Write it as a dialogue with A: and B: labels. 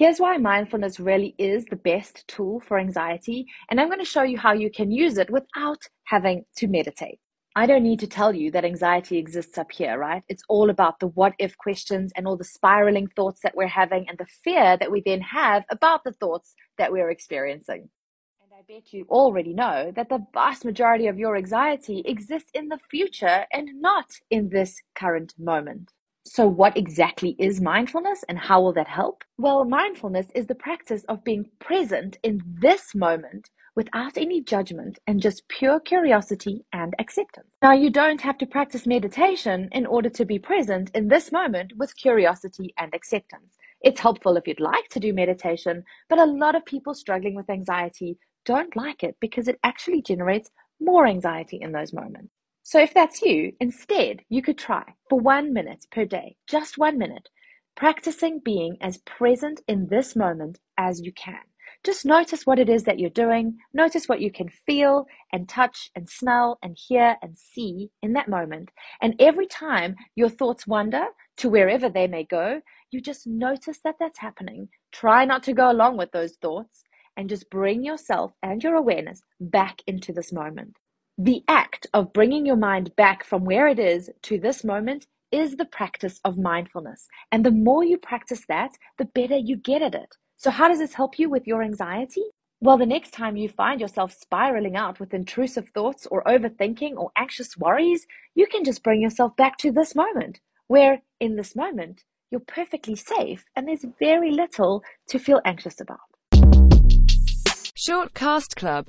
A: Here's why mindfulness really is the best tool for anxiety, and I'm going to show you how you can use it without having to meditate. I don't need to tell you that anxiety exists up here, right? It's all about the what if questions and all the spiraling thoughts that we're having and the fear that we then have about the thoughts that we're experiencing. And I bet you already know that the vast majority of your anxiety exists in the future and not in this current moment. So, what exactly is mindfulness and how will that help? Well, mindfulness is the practice of being present in this moment without any judgment and just pure curiosity and acceptance. Now, you don't have to practice meditation in order to be present in this moment with curiosity and acceptance. It's helpful if you'd like to do meditation, but a lot of people struggling with anxiety don't like it because it actually generates more anxiety in those moments. So if that's you, instead, you could try for one minute per day, just one minute, practicing being as present in this moment as you can. Just notice what it is that you're doing. Notice what you can feel and touch and smell and hear and see in that moment. And every time your thoughts wander to wherever they may go, you just notice that that's happening. Try not to go along with those thoughts and just bring yourself and your awareness back into this moment. The act of bringing your mind back from where it is to this moment is the practice of mindfulness. And the more you practice that, the better you get at it. So, how does this help you with your anxiety? Well, the next time you find yourself spiraling out with intrusive thoughts or overthinking or anxious worries, you can just bring yourself back to this moment, where in this moment, you're perfectly safe and there's very little to feel anxious about.
B: Shortcast Club